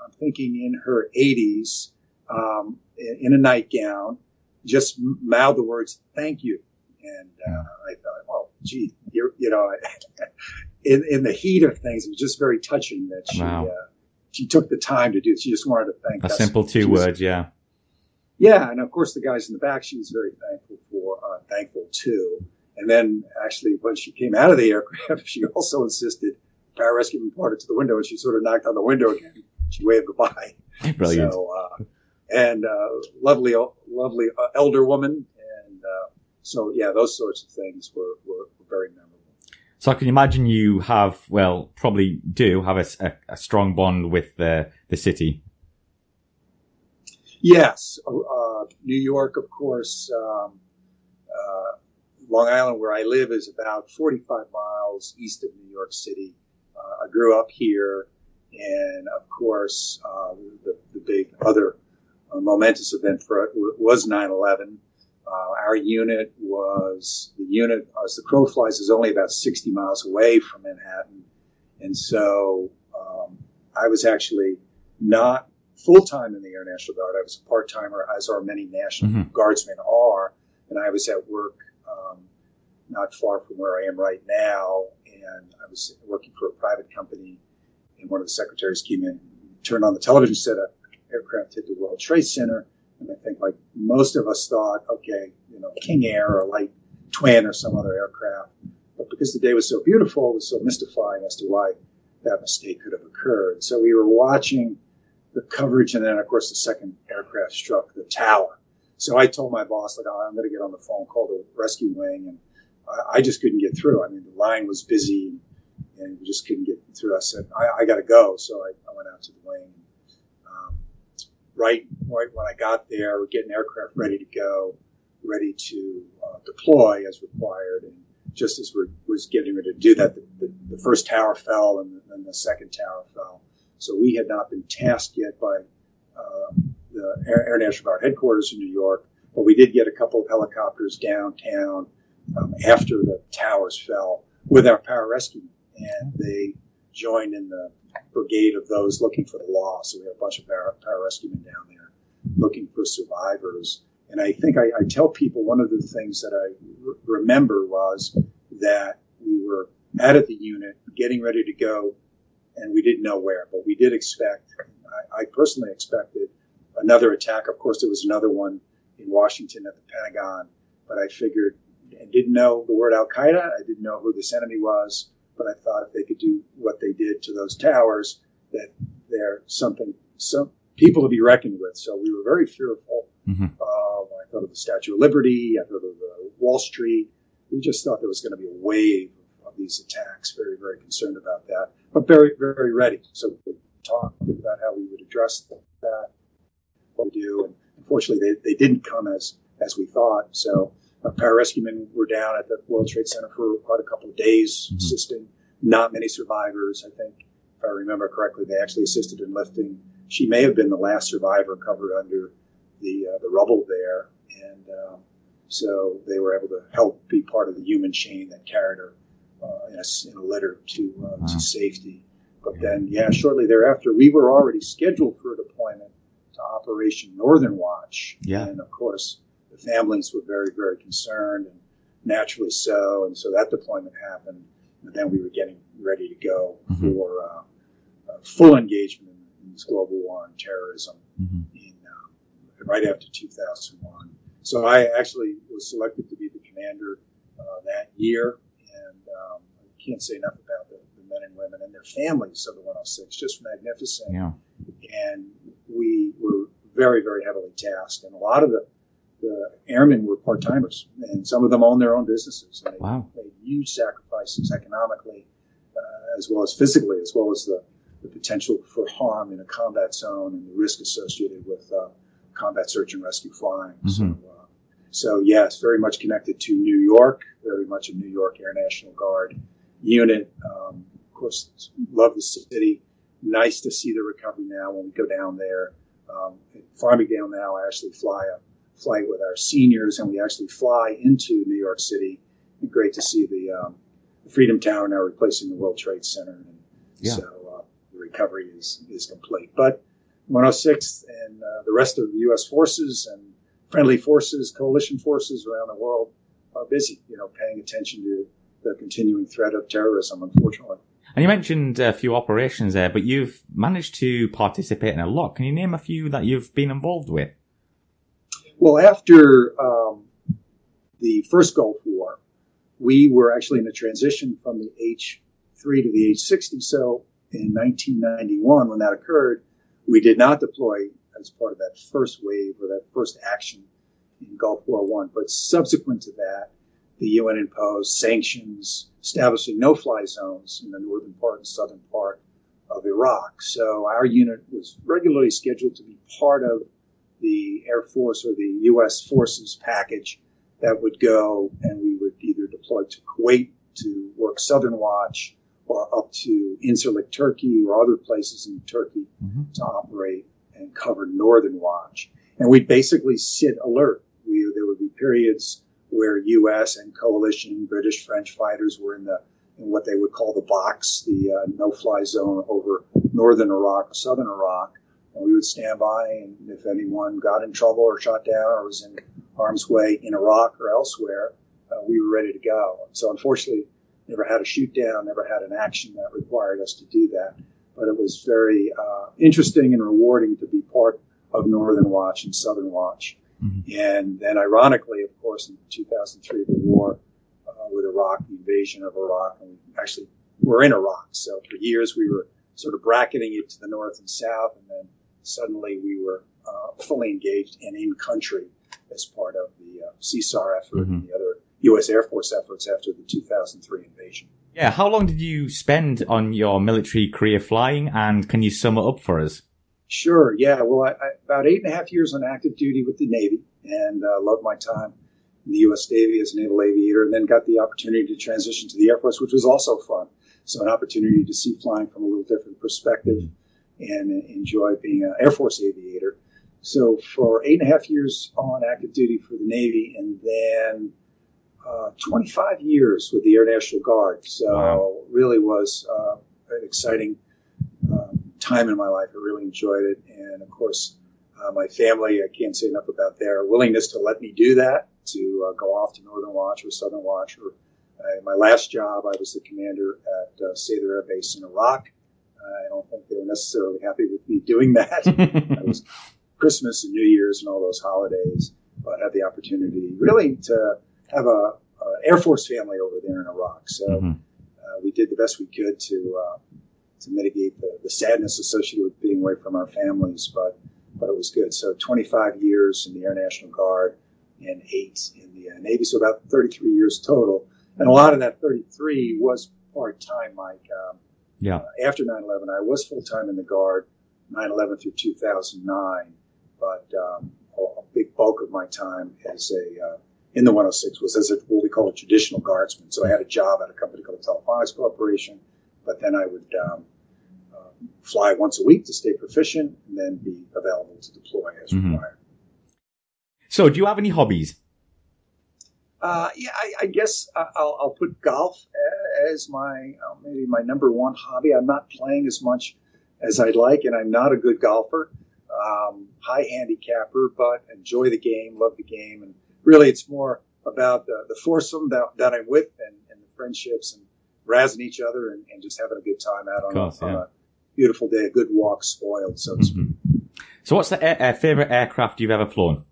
I'm thinking in her 80s, um, in a nightgown, just mouthed the words "thank you," and uh, I thought, "Oh, gee, you know." in, in the heat of things, it was just very touching that she wow. uh, she took the time to do. it. She just wanted to thank a us. simple two words, yeah. Yeah, and of course the guys in the back, she was very thankful for, uh, thankful too. And then actually, when she came out of the aircraft, she also insisted pararescue reported to the window, and she sort of knocked on the window again she waved goodbye. Brilliant. So, uh, and uh, lovely, lovely uh, elder woman, and uh, so yeah, those sorts of things were, were, were, very memorable. So I can imagine you have, well, probably do have a, a, a strong bond with the the city. Yes, uh, New York, of course. Um, uh, Long Island, where I live, is about 45 miles east of New York City. I grew up here. And of course, uh, the, the, big other uh, momentous event for it was 9/11. Uh, our unit was the unit as the crow flies is only about 60 miles away from Manhattan, and so um, I was actually not full time in the Air National Guard. I was a part timer, as are many National mm-hmm. Guardsmen are, and I was at work um, not far from where I am right now, and I was working for a private company and one of the secretaries came in, turned on the television set, an aircraft hit the World Trade Center. And I think like most of us thought, okay, you know, King Air or like Twin or some other aircraft. But because the day was so beautiful, it was so mystifying as to why that mistake could have occurred. So we were watching the coverage, and then of course the second aircraft struck the tower. So I told my boss, like, oh, I'm going to get on the phone, call the rescue wing, and I, I just couldn't get through. I mean, the line was busy and we just couldn't get through. I said, I, I got to go. So I, I, went out to the wing. Um, right, right when I got there, we're getting aircraft ready to go, ready to uh, deploy as required. And just as we was getting ready to do that, the, the, the first tower fell and then the second tower fell. So we had not been tasked yet by uh, the Air, Air, National Guard headquarters in New York, but we did get a couple of helicopters downtown um, after the towers fell with our pararescue and they joined in the brigade of those looking for the lost. So we had a bunch of para, pararescuemen down there looking for survivors. And I think I, I tell people one of the things that I re- remember was that we were out of the unit, getting ready to go, and we didn't know where, but we did expect, I, I personally expected another attack. Of course, there was another one in Washington at the Pentagon, but I figured and didn't know the word Al Qaeda. I didn't know who this enemy was, but I thought if they could do what they did to those towers, that they're something, some people to be reckoned with. So we were very fearful. Mm-hmm. Uh, I thought of the Statue of Liberty. I thought of uh, Wall Street. We just thought there was going to be a wave of, these attacks. Very, very concerned about that, but very, very ready. So we talked about how we would address that, what we do, and unfortunately, they, they didn't come as as we thought. So pararescuemen were down at the World Trade Center for quite a couple of days, mm-hmm. assisting. Not many survivors. I think, if I remember correctly, they actually assisted in lifting. She may have been the last survivor covered under the uh, the rubble there, and um, so they were able to help be part of the human chain that carried her uh, in, a, in, a, litter to uh, wow. to safety. But then, yeah, shortly thereafter, we were already scheduled for a deployment to Operation Northern Watch. Yeah. And of course, the families were very, very concerned, and naturally so. And so that deployment happened, and then we were getting ready to go mm-hmm. for uh, uh, full engagement in, in, this global war on terrorism mm-hmm. in, uh, right after 2001. So I actually was selected to be the commander uh, that year, and um, I can't say enough about the, the, men and women and their families of the 106. Just magnificent. Yeah. And we were very, very heavily tasked, and a lot of the the airmen were part timers, and some of them owned their own businesses. And they wow. made huge sacrifices economically, uh, as well as physically, as well as the, the, potential for harm in a combat zone and the risk associated with uh, combat search and rescue flying. Mm-hmm. So, uh, so, yes, very much connected to New York, very much a New York Air National Guard unit. Um, of course, love the city. Nice to see the recovery now when we go down there. Um, Farmingdale now, I actually fly a flight with our seniors, and we actually fly into New York City. And great to see the, um, the Freedom Tower now replacing the World Trade Center. And yeah. so uh, the recovery is, is complete. But 106th and uh, the rest of the U.S. forces and friendly forces, coalition forces around the world are busy, you know, paying attention to the continuing threat of terrorism, unfortunately. And you mentioned a few operations there, but you've managed to participate in a lot. Can you name a few that you've been involved with? Well, after um, the first Gulf War, we were actually in a transition from the H-3 to the H-60. So in 1991, when that occurred, we did not deploy as part of that first wave or that first action in Gulf War One. But subsequent to that, the UN imposed sanctions establishing no-fly zones in the northern part and southern part of Iraq. So our unit was regularly scheduled to be part of the Air Force or the U.S. forces package that would go and we would either deploy to Kuwait to work Southern Watch or up to Incirlik, Turkey or other places in Turkey mm-hmm. to operate and cover Northern Watch. And we'd basically sit alert. We, there would be periods where U.S. and coalition British, French fighters were in the in what they would call the box, the uh, no-fly zone over northern Iraq, southern Iraq, and we would stand by, and if anyone got in trouble or shot down or was in harm's way in Iraq or elsewhere, uh, we were ready to go. So unfortunately, never had a shoot down, never had an action that required us to do that. But it was very uh, interesting and rewarding to be part of Northern Watch and Southern Watch. Mm-hmm. And then, ironically, of course, in 2003, the war uh, with Iraq, the invasion of Iraq, and actually we're in Iraq. So for years, we were sort of bracketing it to the north and south, and then suddenly we were uh, fully engaged and in country as part of the uh, CSAR effort mm-hmm. and the other U.S. Air Force efforts after the 2003 invasion. Yeah, how long did you spend on your military career flying, and can you sum it up for us? Sure. Yeah. Well, I, I, about eight and a half years on active duty with the Navy, and uh, loved my time in the U.S. Navy as a naval aviator, and then got the opportunity to transition to the Air Force, which was also fun. So, an opportunity to see flying from a little different perspective. Mm-hmm and enjoy being an Air Force aviator. So for eight and a half years on active duty for the Navy, and then uh, 25 years with the Air National Guard. So wow. really was uh, an exciting uh, time in my life. I really enjoyed it. And of course, uh, my family, I can't say enough about their willingness to let me do that, to uh, go off to Northern Watch or Southern Watch. Or uh, my last job, I was the commander at uh, Sather Air Base in Iraq. I don't think they were necessarily happy with me doing that. it was Christmas and New Year's and all those holidays, but had the opportunity really to have a, a Air Force family over there in Iraq. So mm-hmm. uh, we did the best we could to uh, to mitigate the, the sadness associated with being away from our families, but but it was good. So 25 years in the Air National Guard and eight in the uh, Navy, so about 33 years total. And a lot of that 33 was part time, Mike. Um, yeah. Uh, after 9/11, I was full time in the Guard, 9/11 through 2009, but um, a, a, big bulk of my time as a uh, in the 106 was as a, what we call a traditional guardsman. So I had a job at a company called Telephonics Corporation, but then I would um, uh, fly once a week to stay proficient and then be available to deploy as mm-hmm. required. So, do you have any hobbies? Uh, yeah, I, I guess I'll, I'll, put golf as my uh, maybe my number one hobby. I'm not playing as much as I'd like, and I'm not a good golfer. Um, high handicapper, but enjoy the game, love the game, and really it's more about the, the foursome that, that I'm with and, and the friendships and razzing each other and, and just having a good time out on, course, a, yeah. on a beautiful day, a good walk spoiled, so to speak. Mm-hmm. So, what's the air, uh, favorite aircraft you've ever flown?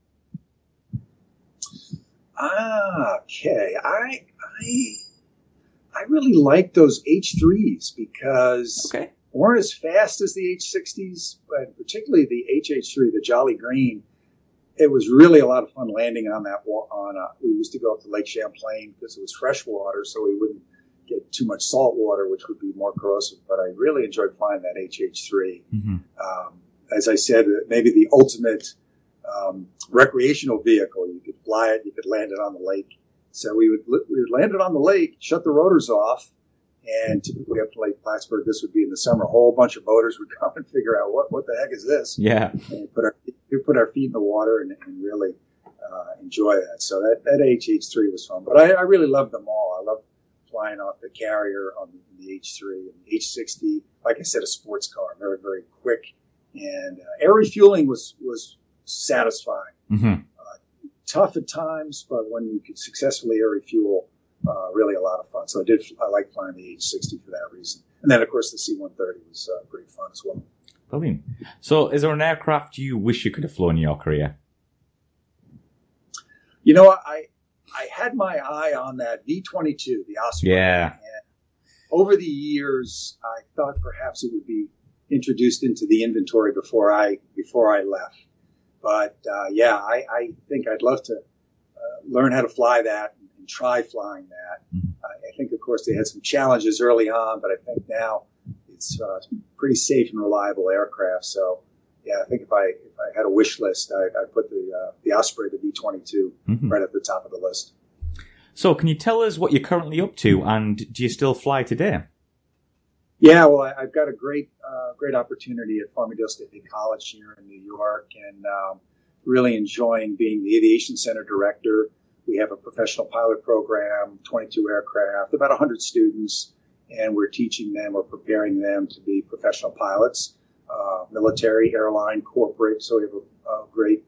Ah, okay. I I I really like those H3s because okay. weren't as fast as the H60s, but particularly the HH3, the Jolly Green. It was really a lot of fun landing on that. On a, we used to go up to Lake Champlain because it was fresh water, so we wouldn't get too much salt water, which would be more corrosive. But I really enjoyed flying that HH3. Mm-hmm. Um, as I said, maybe the ultimate um, recreational vehicle. You could fly it, you could land it on the lake. So we would we would land it on the lake, shut the rotors off, and typically up to Lake Plattsburgh, this would be in the summer. A whole bunch of boaters would come and figure out what what the heck is this? Yeah, and put our we put our feet in the water and, and really uh, enjoy that. So that that HH3 was fun, but I, I really loved them all. I love flying off the carrier on the, the H3 and H60. Like I said, a sports car, very very quick, and uh, air refueling was was satisfying. Mm-hmm. Tough at times, but when you could successfully air refuel, uh, really a lot of fun. So I did, I like flying the H60 for that reason. And then, of course, the C-130 was uh, great fun as well. Brilliant. So is there an aircraft you wish you could have flown in your career? You know, I, I had my eye on that V-22, the Osprey. Yeah. And over the years, I thought perhaps it would be introduced into the inventory before I, before I left. But uh, yeah, I, I, think I'd love to uh, learn how to fly that and, and try flying that. Mm-hmm. I think, of course, they had some challenges early on, but I think now it's uh, pretty safe and reliable aircraft. So yeah, I think if I if I had a wish list, I, would put the uh, the Osprey, the V twenty two, mm-hmm. right at the top of the list. So, can you tell us what you're currently up to, and do you still fly today? Yeah, well, I, have got a great, uh, great opportunity at Farmingdale State College here in New York, and um, really enjoying being the aviation center director. We have a professional pilot program, 22 aircraft, about 100 students, and we're teaching them or preparing them to be professional pilots, uh, military, airline, corporate. So we have a, a great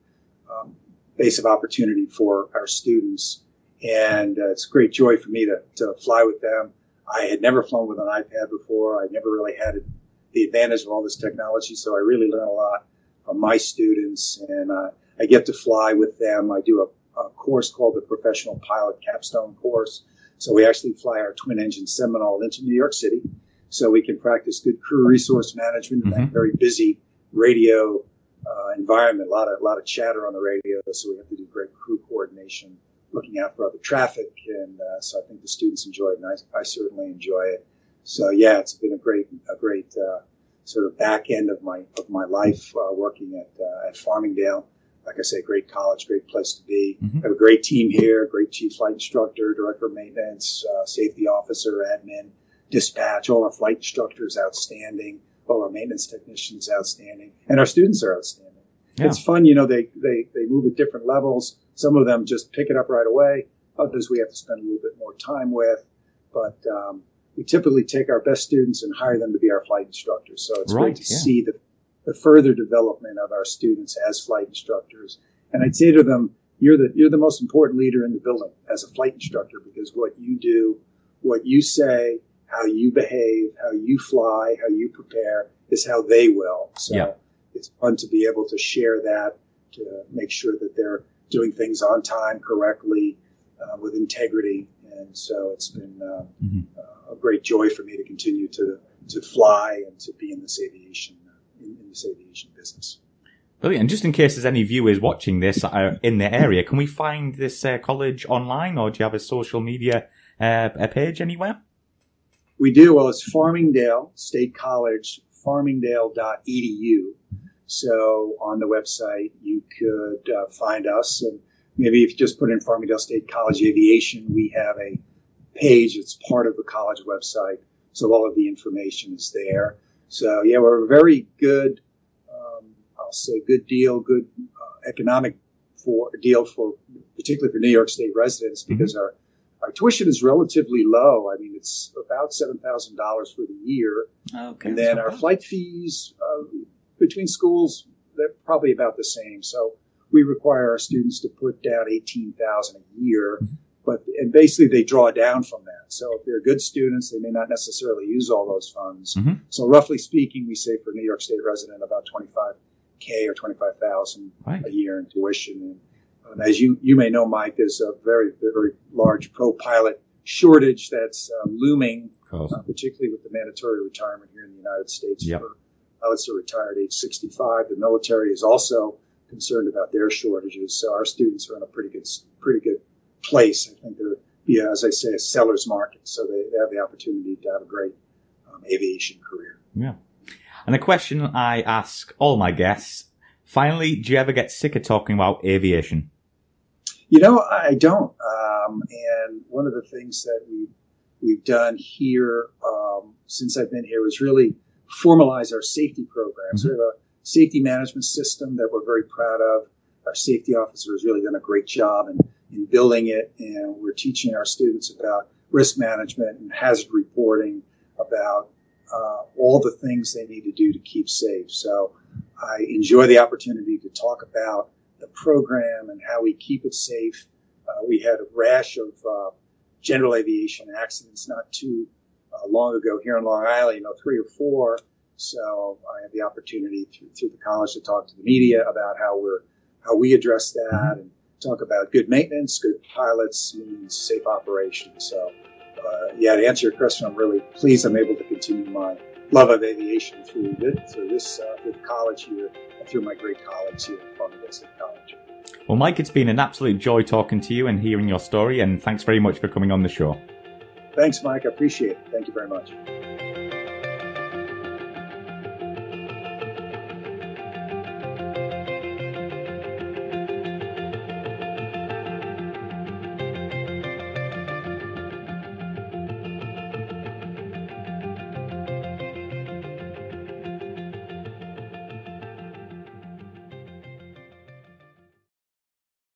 um, base of opportunity for our students, and uh, it's a great joy for me to, to fly with them I had never flown with an iPad before. I never really had the advantage of all this technology, so I really learn a lot from my students, and uh, I get to fly with them. I do a, a, course called the Professional Pilot Capstone Course. So we actually fly our twin engine Seminole into New York City, so we can practice good crew resource management in mm-hmm. that very busy radio uh, environment. A lot of a lot of chatter on the radio, so we have to do great crew coordination looking out for other traffic. And uh, so I think the students enjoy it, and I, I, certainly enjoy it. So yeah, it's been a great, a great uh, sort of back end of my of my life uh, working at uh, at Farmingdale. Like I say, great college, great place to be. Mm-hmm. have a great team here, great chief flight instructor, director of maintenance, uh, safety officer, admin, dispatch. All our flight instructors outstanding. All our maintenance technicians outstanding, and our students are outstanding. Yeah. It's fun, you know. They they they move at different levels some of them just pick it up right away. Others we have to spend a little bit more time with. But um, we typically take our best students and hire them to be our flight instructors. So it's Right, great to yeah. see the, the further development of our students as flight instructors. And I'd say to them, you're the, you're the most important leader in the building as a flight instructor because what you do, what you say, how you behave, how you fly, how you prepare is how they will. So Yeah. It's fun to be able to share that, to make sure that they're doing things on time, correctly, uh, with integrity. And so it's been uh, Mhm. uh, a great joy for me to continue to, to fly and to be in this aviation, uh, in, in this aviation business. Brilliant. And just in case there's any viewers watching this uh, in the area, can we find this uh, college online or do you have a social media uh, a page anywhere? We do. Well, it's Farmingdale State College, farmingdale.edu. So on the website, you could uh, find us. And maybe if you just put in Farmingdale State College Aviation, we have a page that's part of the college website. So all of the information is there. So yeah, we're a very good, um, I'll say good deal, good uh, economic for deal for particularly for New York State residents because our our tuition is relatively low. I mean, it's about seven thousand dollars for the year, Okay. and then our flight fees uh, between schools they're probably about the same. So we require our students to put down eighteen thousand a year, but and basically they draw down from that. So if they're good students, they may not necessarily use all those funds. Mhm. So roughly speaking, we say for a New York State resident about twenty five k or twenty five thousand Right. a year in tuition. And um, as you you may know, Mike, there's a very very large pro pilot shortage that's uh, looming, uh, particularly with the mandatory retirement here in the United States Yep. for pilots are retired at age 65. The military is also concerned about their shortages, so our students are in a pretty good pretty good place. I think they're yeah, as I say, a seller's market, so they, they have the opportunity to have a great um, aviation career. Yeah. And a question I ask all my guests. Finally, do you ever get sick of talking about aviation? You know, I don't. Um, and one of the things that we we've done here um, since I've been here is really formalize our safety programs. We have a safety management system that we're very proud of. Our safety officer has really done a great job in, in building it, and we're teaching our students about risk management and hazard reporting, about uh, all the things they need to do to keep safe. So I enjoy the opportunity to talk about the program and how we keep it safe. Uh, we had a rash of uh, general aviation accidents not too uh, long ago here in Long Island, you know, three or four. So I had the opportunity through, through the college to talk to the media about how we're how we address that and talk about good maintenance, good pilots means safe operations. So uh, yeah, to answer your question, I'm really pleased I'm able to continue my love of aviation through this, through this uh, through the college here and through my great colleagues here at Farmingdale State College. Well, Mike, it's been an absolute joy talking to you and hearing your story, and thanks very much for coming on the show. Thanks, Mike. I appreciate it. Thank you very much.